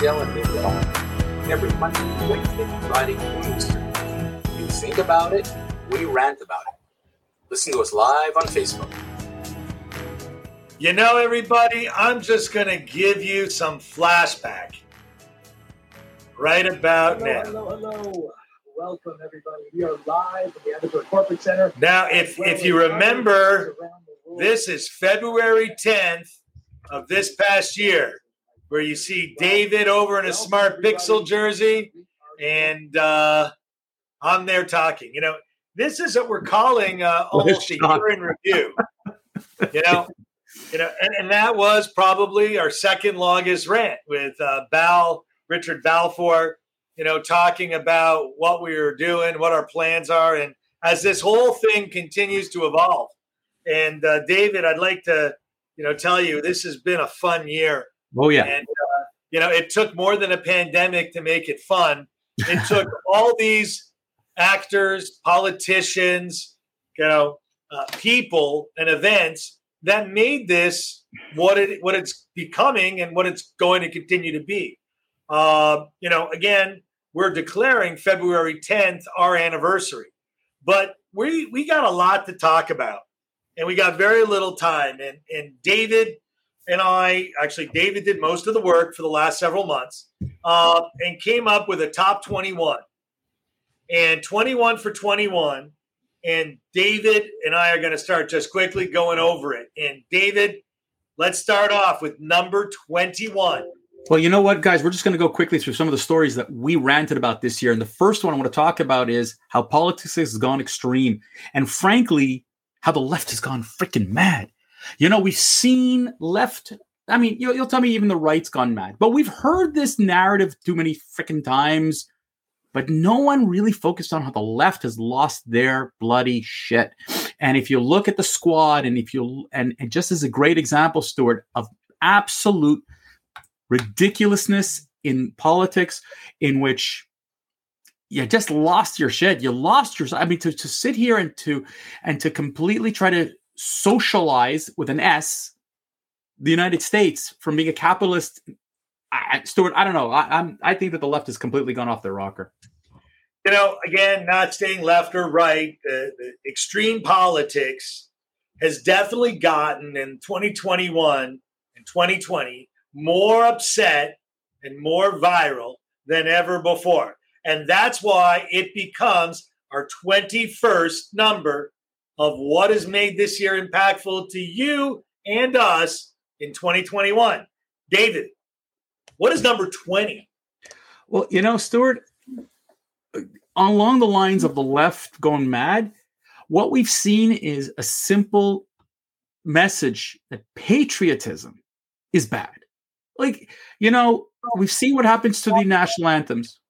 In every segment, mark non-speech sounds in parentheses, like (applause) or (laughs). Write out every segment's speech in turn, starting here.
Glendale and Midwell. Every Monday, Wednesday, Friday, Eastern. You think about it, we rant about it. Listen to us live on Facebook. You know, everybody, I'm just going to give you some flashback right about hello, now. Hello, hello. Welcome, everybody. We are live at the Edinburgh Corporate Center. Now, if if you remember, this is February 10th of this past year, where you see David over in a smart pixel jersey, and uh, I'm there talking. You know, this is what we're calling uh, (laughs) What a almost a year in review. You know, you know, and, and that was probably our second longest rant with uh, Val Richard Balfour. You know, talking about what we were doing, what our plans are, and as this whole thing continues to evolve. And uh, David, I'd like to, you know, tell you this has been a fun year. Oh yeah. And uh, you know, it took more than a pandemic to make it fun. It (laughs) took all these actors, politicians, you know, uh, people, and events that made this what it what it's becoming and what it's going to continue to be. Uh, you know, again, we're declaring February 10th our anniversary, but we we got a lot to talk about, and we got very little time. And and David and I actually David did most of the work for the last several months, uh, and came up with a top 21, and 21 for 21. And David and I are going to start just quickly going over it. And David, let's start off with number 21. Well, you know what, guys? We're just going to go quickly through some of the stories that we ranted about this year. And the first one I want to talk about is how politics has gone extreme. And frankly, how the left has gone freaking mad. You know, we've seen left. I mean, you'll, you'll tell me even the right's gone mad, but we've heard this narrative too many freaking times. But no one really focused on how the left has lost their bloody shit. And if you look at the squad, and if you and, and just as a great example, Stuart, of absolute ridiculousness in politics in which you just lost your shit you lost your i mean to, to sit here and to and to completely try to socialize with an s the united states from being a capitalist I, stuart i don't know I, i'm i think that the left has completely gone off their rocker You know, again, not staying left or right, the, the extreme politics has definitely gotten in 2021 and 2020 more upset and more viral than ever before. And that's why it becomes our 21st number of what has made this year impactful to you and us in 2021. David, what is number 20? well you know stuart along the lines of the left going mad what we've seen is a simple message that patriotism is bad like you know we've seen what happens to the national anthems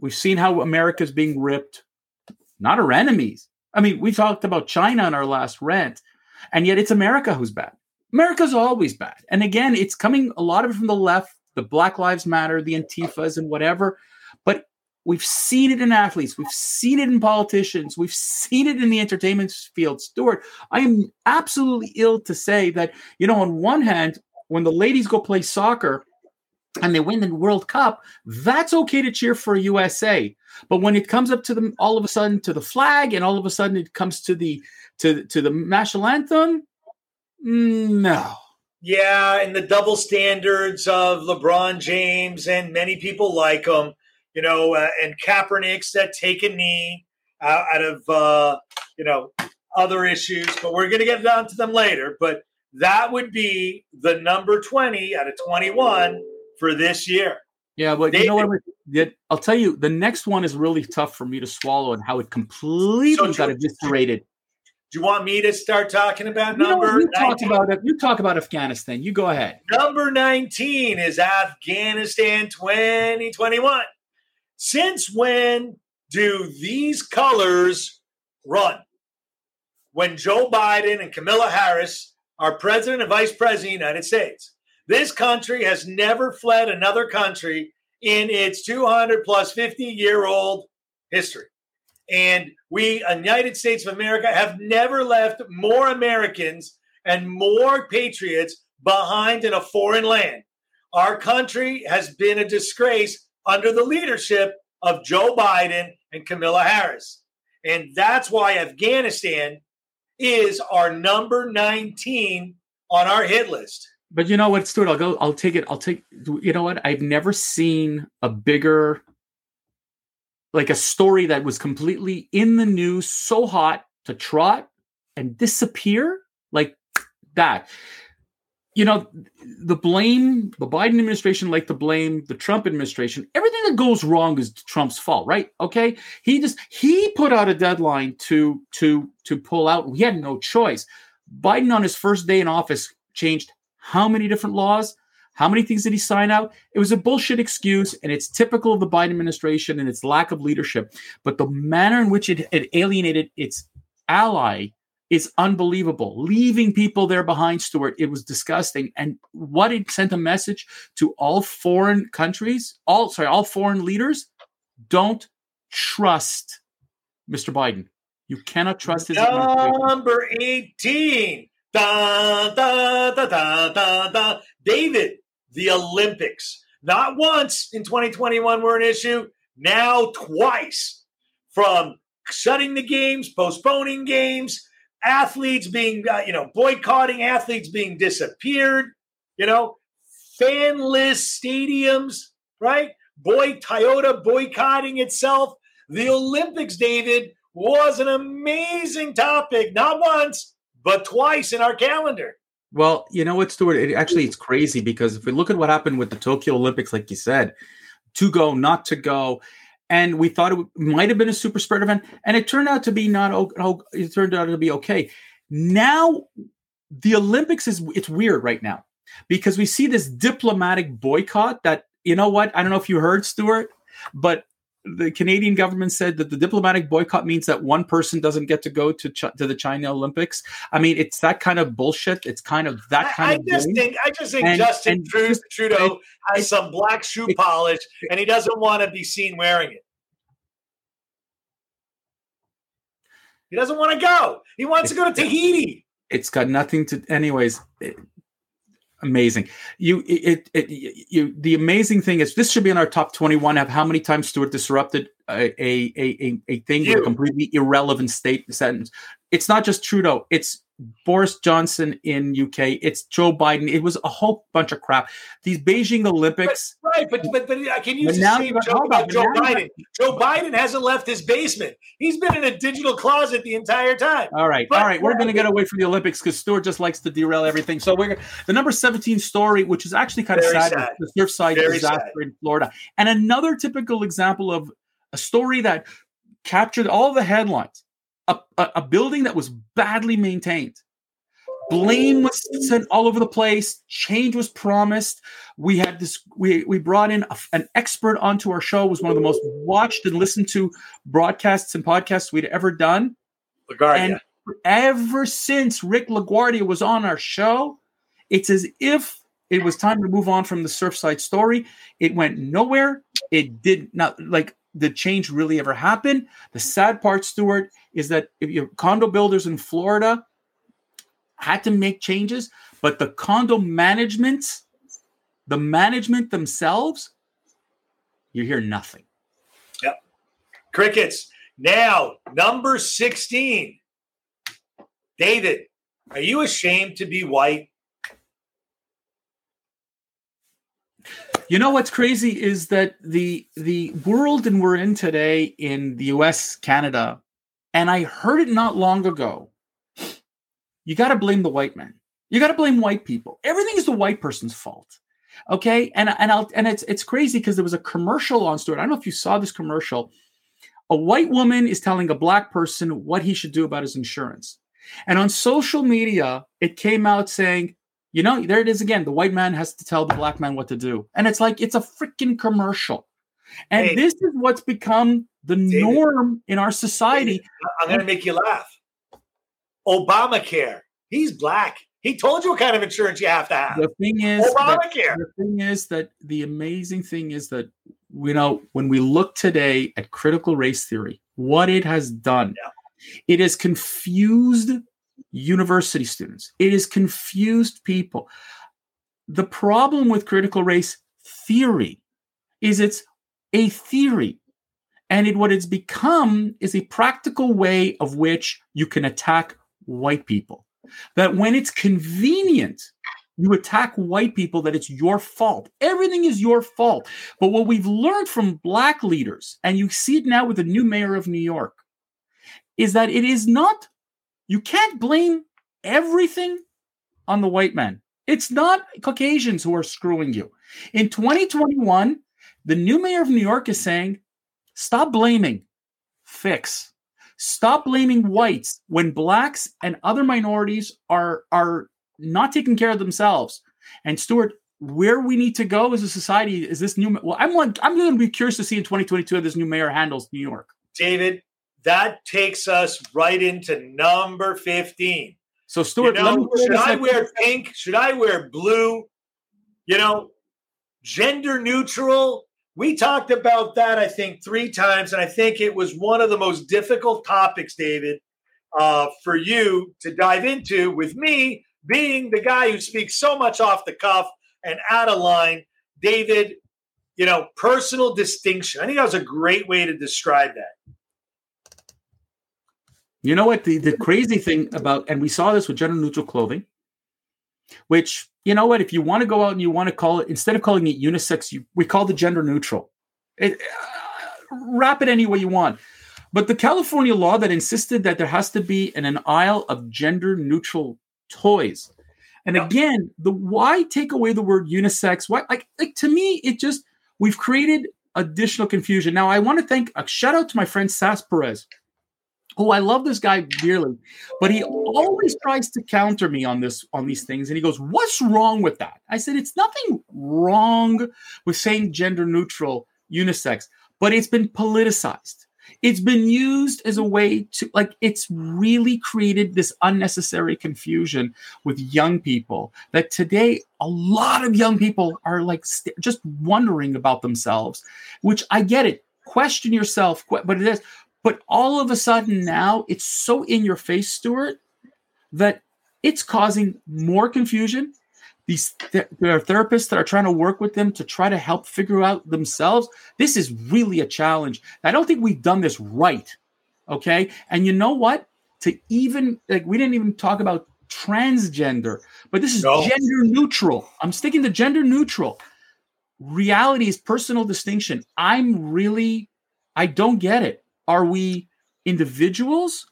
we've seen how america's being ripped not our enemies i mean we talked about china in our last rant and yet it's america who's bad. America's always bad. And again it's coming a lot of it from the left the black lives matter the antifas and whatever but we've seen it in athletes we've seen it in politicians we've seen it in the entertainment field. Stuart i am absolutely ill to say that you know on one hand when the ladies go play soccer and they win the World Cup, that's okay to cheer for USA. But when it comes up to them, all of a sudden to the flag, and all of a sudden it comes to the to to the national anthem, no. Yeah, and the double standards of LeBron James and many people like him, you know, uh, and Kaepernicks that take a knee uh, out of, uh, you know, other issues. But we're going to get down to them later. But that would be the number 20 out of 21 for this year. Yeah, but you know what? I'll tell you, the next one is really tough for me to swallow, and how it completely So got do- eviscerated. Do you want me to start talking about You, know number you talk about it. You talk about Afghanistan. You go ahead. Number 19 is Afghanistan 2021. Since when do these colors run? When Joe Biden and Kamala Harris are president and vice president of the United States. This country has never fled another country in its 200 plus 50 year old history. And we, uh, United States of America, have never left more Americans and more patriots behind in a foreign land. our country has been a disgrace under the leadership of Joe Biden and Kamala Harris. And that's why Afghanistan is our number 19 on our hit list. But you know what, Stuart? I'll go. I'll take it. I'll take. You know what? I've never seen a bigger, like a story that was completely in the news, so hot to trot and disappear like that. You know, the blame, the Biden administration like to blame the Trump administration. Everything that goes wrong is Trump's fault, right? Okay. He just he put out a deadline to to to pull out. We had no choice. Biden on his first day in office changed how many different laws? How many things did he sign out? It was a bullshit excuse, and it's typical of the Biden administration and its lack of leadership. But the manner in which it, it alienated its ally is unbelievable. Leaving people there behind, Stuart, it was disgusting. And what it sent a message to all foreign countries, all sorry, all foreign leaders, don't trust Mr. Biden. You cannot trust his number 18. Da, da, da, da, da, da. David, the Olympics. Not once in 2021 were an issue, now twice. From shutting the games, postponing games, athletes being, uh, you know, boycotting athletes being disappeared, you know, fanless stadiums, right? Boy, Toyota boycotting itself. The Olympics, David, was an amazing topic, not once, but twice in our calendar. Well, you know what, Stuart? It actually it's crazy because if we look at what happened with the Tokyo Olympics, like you said, to go, not to go, and we thought it might have been a super spread event, and it turned out to be not. It turned out to be okay. Now, the Olympics is it's weird right now because we see this diplomatic boycott. That you know what? I don't know if you heard, Stuart, but the Canadian government said that the diplomatic boycott means that one person doesn't get to go to Ch- to the China Olympics. I mean, it's that kind of bullshit. It's kind of that kind I, of. I just think I just think And- Justin and Trudeau, Trudeau it- has it- some black shoe it- polish, and he doesn't want to be seen wearing it. He doesn't want to go. He wants to go to Tahiti. it's got nothing to anyways it- amazing. You it, it you the amazing thing is this should be in our top 21 of how many times stuart disrupted a a a, a thing with a completely irrelevant state sentence. It's not just trudeau. It's boris johnson in uk it's joe biden it was a whole bunch of crap these beijing olympics Right, but but but can use But now same you got- joke about Joe you Biden. Joe Biden hasn't left his basement. He's been in a digital closet the entire time. All right, But- all right. We're going to get away from the Olympics because Stuart just likes to derail everything. So we're the number seventeen story, which is actually kind of sad, sad. the Surfside Very disaster sad. in Florida, and another typical example of a story that captured all the headlines. A, a, a building that was badly maintained. Blame was sent all over the place. Change was promised. We had this. We we brought in a, an expert onto our show. It was one of the most watched and listened to broadcasts and podcasts we'd ever done. LaGuardia. And ever since Rick LaGuardia was on our show, it's as if it was time to move on from the Surfside story. It went nowhere. It did not like the change really ever happened. The sad part, Stuart, is that if you condo builders in Florida had to make changes, but the condo management, the management themselves, you hear nothing. Yep. Crickets. Now, number 16. David, are you ashamed to be white? You know what's crazy is that the the world and we're in today in the US, Canada, and I heard it not long ago. You got to blame the white man. You got to blame white people. Everything is the white person's fault. Okay? And and I'll and it's it's crazy because there was a commercial on Stuart. I don't know if you saw this commercial. A white woman is telling a black person what he should do about his insurance. And on social media, it came out saying, you know, there it is again. The white man has to tell the black man what to do. And it's like, it's a freaking commercial. And Hey. this is what's become the David. norm in our society. I'm going to make you laugh. Obamacare. He's black. He told you what kind of insurance you have to have. The thing is, that, Obamacare. the thing is that the amazing thing is that, you know, when we look today at critical race theory, what it has done, it has confused university students. It has confused people. the problem with critical race theory is it's a theory. And it, what it's become is a practical way of which you can attack white people. That when it's convenient, you attack white people, that it's your fault. Everything is your fault. But what we've learned from black leaders, and you see it now with the new mayor of New York, is that it is not, you can't blame everything on the white men. It's not Caucasians who are screwing you. In 2021, the new mayor of New York is saying, stop blaming, fix. Stop blaming whites when blacks and other minorities are, are not taking care of themselves. And Stuart, where we need to go as a society is this new. Well, I'm I'm going to be curious to see in 2022 how this new mayor handles New York. David, that takes us right into number 15. So, Stuart, you know, should I wear pink? Should I wear blue? You know, gender neutral. We talked about that, I think, three times, and I think it was one of the most difficult topics, David, uh, for you to dive into. With me being the guy who speaks so much off the cuff and out of line, David. You know, personal distinction. I think that was a great way to describe that. You know what? The, the crazy thing about, and we saw this with gender neutral clothing, which, you know what, if you want to go out and you want to call it, instead of calling it unisex, you, we call it gender neutral. It, uh, wrap it any way you want. But the California law that insisted that there has to be an, an aisle of gender neutral toys. And again, the why take away the word unisex? Why like like to me, it just we've created additional confusion. Now I want to thank a shout out to my friend Sas Perez who I love this guy dearly, but he always tries to counter me on this on these things. And he goes, "What's wrong with that?" I said, "It's nothing wrong with saying gender neutral, unisex, but it's been politicized. It's been used as a way to like it's really created this unnecessary confusion with young people that today a lot of young people are like st- just wondering about themselves, which I get it. Question yourself, but it is but all of a sudden now it's so in your face, Stuart, that it's causing more confusion. These th- there are therapists that are trying to work with them to try to help figure out themselves. This is really a challenge. I don't think we've done this right. Okay. And you know what? To even like we didn't even talk about transgender, but this is no. gender neutral. I'm sticking to gender neutral. Reality is personal distinction. I'm really, I don't get it are we individuals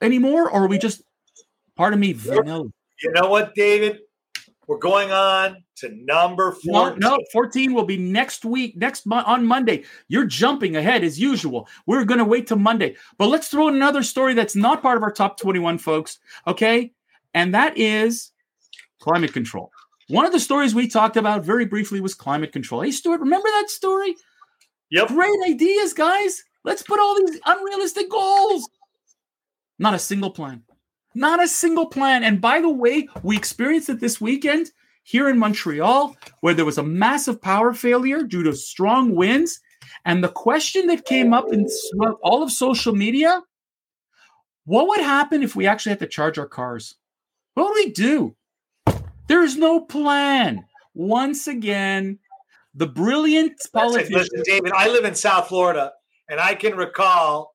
anymore, or are we just, pardon me, vanilla? You know what, David? We're going on to number 14. No, no, 14 will be next week, next month on Monday. You're jumping ahead as usual. We're going to wait till Monday. But let's throw in another story that's not part of our top 21, folks. Okay. And that is climate control. One of the stories we talked about very briefly was climate control. Hey, Stuart, remember that story? Yep. Great ideas, guys. Let's put all these unrealistic goals. Not a single plan. Not a single plan. And by the way, we experienced it this weekend here in Montreal, where there was a massive power failure due to strong winds. And the question that came up in all of social media what would happen if we actually had to charge our cars? What would we do? There's no plan. Once again, the brilliant politicians. Listen, David, I live in South Florida. And I can recall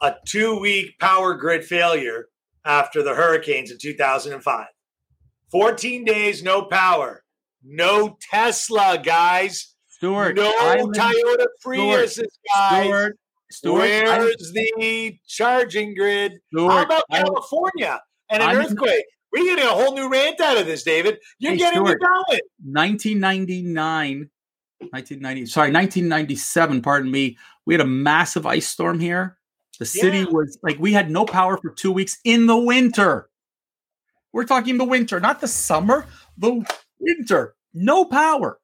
a two week power grid failure after the hurricanes in 2005. 14 days, no power. No Tesla, guys. Stuart. No I'm Toyota Priuses, guys. Stuart. Stuart, Where's I'm, the charging grid? Stuart, How about California and an I'm, earthquake? We're getting a whole new rant out of this, David. You're hey, getting Stuart, me going. 1999 1990 sorry 1997 pardon me. We had a massive ice storm here. The city yeah. was like we had no power for two weeks in the winter. We're talking the winter not the summer the winter. No power.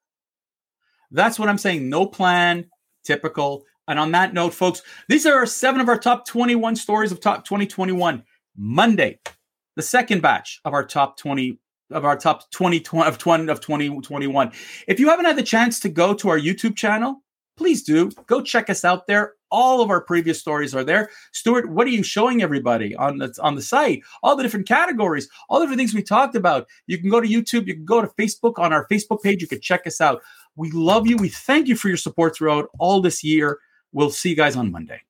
That's what i'm saying. No plan. Typical. And on that note folks these are seven of our top 21 stories of top 2021 monday the second batch of our top 20 of our top 20, 20 of 20 of 2021. If you haven't had the chance to go to our YouTube channel, please do go check us out there. All of our previous stories are there. Stuart, what are you showing everybody on the on the site? All the different categories, all the different things we talked about. You can go to YouTube, you can go to Facebook on our Facebook page. You can check us out. We love you. We thank you for your support throughout all this year. We'll see you guys on Monday.